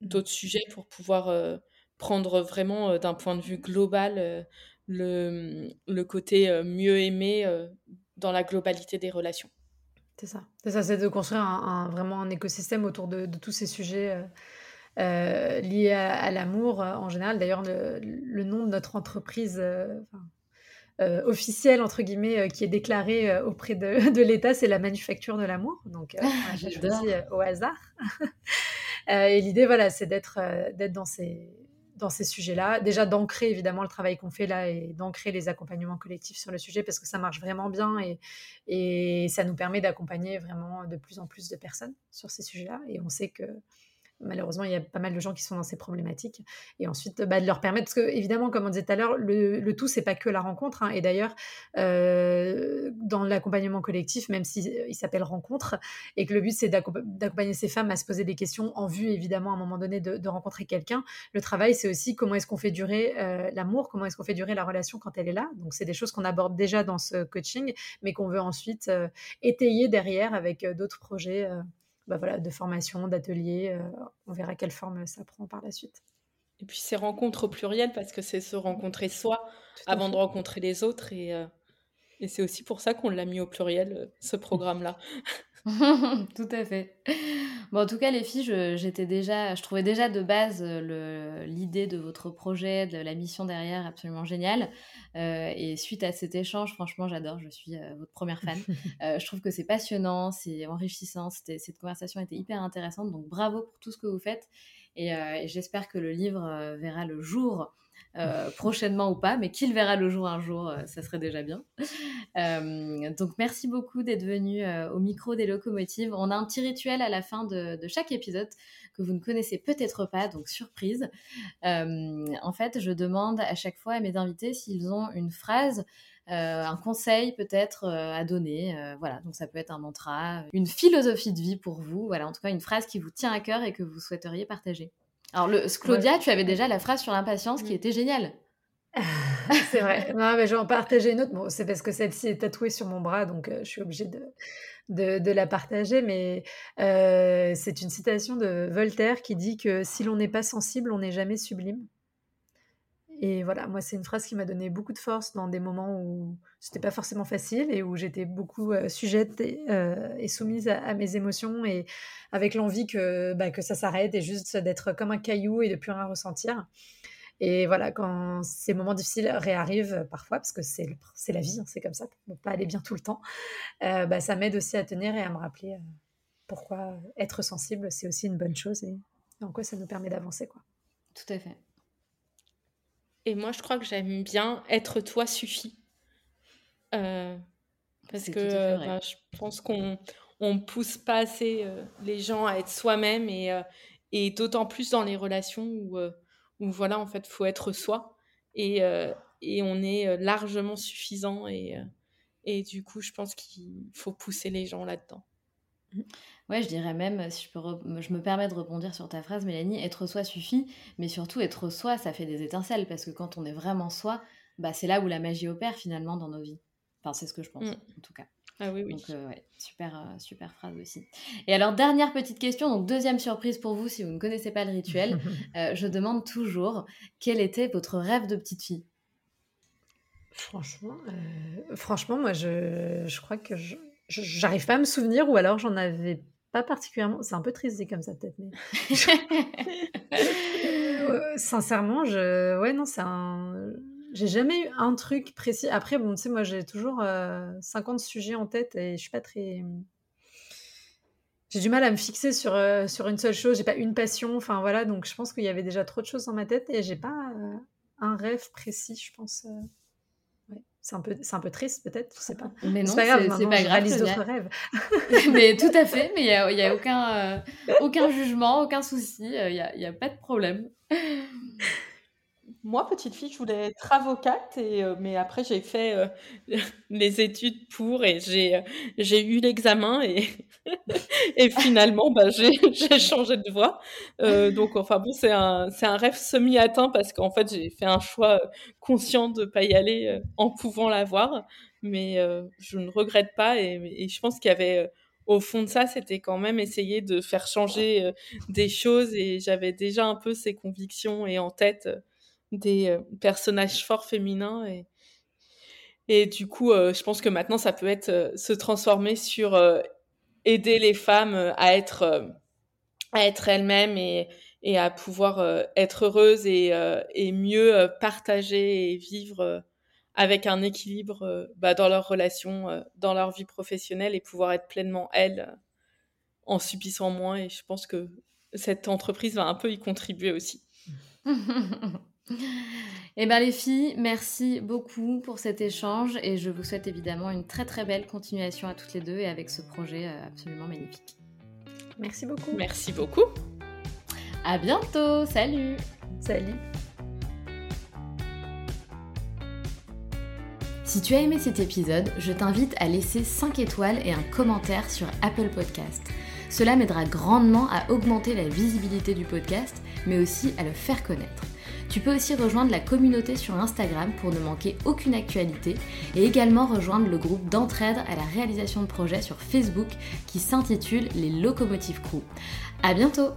mmh. d'autres sujets pour pouvoir prendre vraiment d'un point de vue global le, le côté mieux aimé dans la globalité des relations. C'est ça. C'est ça, c'est de construire un, vraiment un écosystème autour de, tous ces sujets liés à, l'amour en général. D'ailleurs, le, le, nom de notre entreprise, euh, officiel entre guillemets euh, qui est déclaré euh, auprès de, de l'État, c'est la manufacture de l'amour. Donc j'ai choisi au hasard. et l'idée, voilà, c'est d'être d'être dans ces dans ces sujets-là. Déjà d'ancrer évidemment le travail qu'on fait là et d'ancrer les accompagnements collectifs sur le sujet parce que ça marche vraiment bien et, et ça nous permet d'accompagner vraiment de plus en plus de personnes sur ces sujets-là. Et on sait que malheureusement, il y a pas mal de gens qui sont dans ces problématiques. Et ensuite, bah, de leur permettre, parce que évidemment, comme on disait tout à l'heure, le, le, tout, c'est pas que la rencontre. Hein. et d'ailleurs, euh, dans l'accompagnement collectif, même s'il il s'appelle rencontre, et que le but, c'est d'accompagner ces femmes à se poser des questions en vue, évidemment, à un moment donné, de, rencontrer quelqu'un, le travail, c'est aussi comment est-ce qu'on fait durer euh, l'amour, comment est-ce qu'on fait durer la relation quand elle est là. Donc, c'est des choses qu'on aborde déjà dans ce coaching, mais qu'on veut ensuite euh, étayer derrière avec d'autres projets. Bah voilà, de formation, d'ateliers. Euh, on verra quelle forme ça prend par la suite. Et puis ces rencontres au pluriel, parce que c'est se rencontrer soi avant de rencontrer les autres. Et, euh, et c'est aussi pour ça qu'on l'a mis au pluriel, euh, ce programme-là. Tout à fait. Bon, en tout cas, les filles, j'étais déjà, je trouvais déjà de base l'idée de votre projet, de la mission derrière absolument géniale. et suite à cet échange, franchement, j'adore. Je suis votre première fan. je trouve que c'est passionnant, c'est enrichissant. Cette conversation était hyper intéressante. Donc, bravo pour tout ce que vous faites. Et, et j'espère que le livre verra le jour euh, prochainement ou pas, mais qu'il verra le jour un jour, euh, ça serait déjà bien. Euh, donc merci beaucoup d'être venu au micro des locomotives. On a un petit rituel à la fin de, chaque épisode que vous ne connaissez peut-être pas, donc surprise. en fait, je demande à chaque fois à mes invités s'ils ont une phrase un conseil peut-être à donner. voilà, donc ça peut être un mantra, une philosophie de vie pour vous. Voilà, en tout cas une phrase qui vous tient à cœur et que vous souhaiteriez partager. Alors, le, Claudia, tu avais déjà la phrase sur l'impatience qui était géniale. c'est vrai. Non, mais je vais en partager une autre. Bon, c'est parce que celle-ci est tatouée sur mon bras, donc euh, je suis obligée de, de, la partager. Mais euh, c'est une citation de Voltaire qui dit que si l'on n'est pas sensible, on n'est jamais sublime. Et voilà, moi, c'est une phrase qui m'a donné beaucoup de force dans des moments où c'était pas forcément facile et où j'étais beaucoup euh, sujette euh, et, soumise à, mes émotions et avec l'envie que, bah, que ça s'arrête et juste d'être comme un caillou et de plus rien ressentir. Et voilà, quand ces moments difficiles réarrivent parfois, parce que c'est la vie, hein, c'est comme ça, on ne peut pas aller bien tout le temps, euh, bah, ça m'aide aussi à tenir et à me rappeler pourquoi être sensible, c'est aussi une bonne chose et, en quoi ça nous permet d'avancer. quoi. Tout à fait. Et moi, je crois que j'aime bien être toi suffit. Euh, parce que bah, je pense qu'on on pousse pas assez euh, les gens à être soi-même et, euh, et d'autant plus dans les relations où, où voilà, en fait, faut être soi et, et on est largement suffisant et, et du coup, je pense qu'il faut pousser les gens là-dedans. Ouais, je dirais même, si je, peux je me permets de rebondir sur ta phrase, Mélanie, être soi suffit, mais surtout être soi, ça fait des étincelles, parce que quand on est vraiment soi, bah, c'est là où la magie opère finalement dans nos vies. Enfin, c'est ce que je pense, mmh. en tout cas. Ah oui, oui. Donc, euh, ouais, super, euh, super phrase aussi. Et alors, dernière petite question, donc deuxième surprise pour vous si vous ne connaissez pas le rituel. Euh, je demande toujours quel était votre rêve de petite fille? Franchement, franchement moi, je, je crois que je j'arrive pas à me souvenir, ou alors j'en avais pas particulièrement. C'est un peu triste comme ça, peut-être, mais. sincèrement, je. Ouais, non, c'est un. J'ai jamais eu un truc précis. Après, bon, tu sais, moi, j'ai toujours 50 sujets en tête et je suis pas très. J'ai du mal à me fixer sur, sur une seule chose. J'ai pas une passion. Enfin, voilà. Donc, je pense qu'il y avait déjà trop de choses dans ma tête et j'ai pas un rêve précis, je pense. C'est un, peu, c'est un peu triste peut-être, je sais pas. Mais non, c'est pas grave, c'est, pas grave. d'autres rêves. mais tout à fait, mais il n'y a, y a aucun, euh, aucun jugement, aucun souci, il euh, n'y a, y a pas de problème. Moi, petite fille, je voulais être avocate, euh, mais après, j'ai fait euh, les études pour et j'ai, euh, eu l'examen et, finalement, bah, j'ai, changé de voie. donc, enfin bon, c'est un, rêve semi-atteint parce qu'en fait, j'ai fait un choix conscient de ne pas y aller en pouvant l'avoir, mais je ne regrette pas et, et je pense qu'il y avait au fond de ça, c'était quand même essayer de faire changer des choses et j'avais déjà un peu ces convictions et en tête des euh, personnages forts féminins et et du coup euh, je pense que maintenant ça peut être euh, se transformer sur aider les femmes à être à être elles-mêmes et et à pouvoir être heureuses et, et mieux partager et vivre avec un équilibre bah, dans leurs relations, dans leur vie professionnelle et pouvoir être pleinement elles en subissant moins. Et je pense que cette entreprise va un peu y contribuer aussi. Eh bien les filles, merci beaucoup pour cet échange et je vous souhaite évidemment une très très belle continuation à toutes les deux et avec ce projet euh, absolument magnifique. Merci beaucoup. Merci beaucoup. À bientôt. Salut. Salut. Si tu as aimé cet épisode, je t'invite à laisser 5 étoiles et un commentaire sur Apple Podcast. Cela m'aidera grandement à augmenter la visibilité du podcast, mais aussi à le faire connaître. Tu peux aussi rejoindre la communauté sur Instagram pour ne manquer aucune actualité et également rejoindre le groupe d'entraide à la réalisation de projets sur Facebook qui s'intitule Les Locomotives Crew. À bientôt!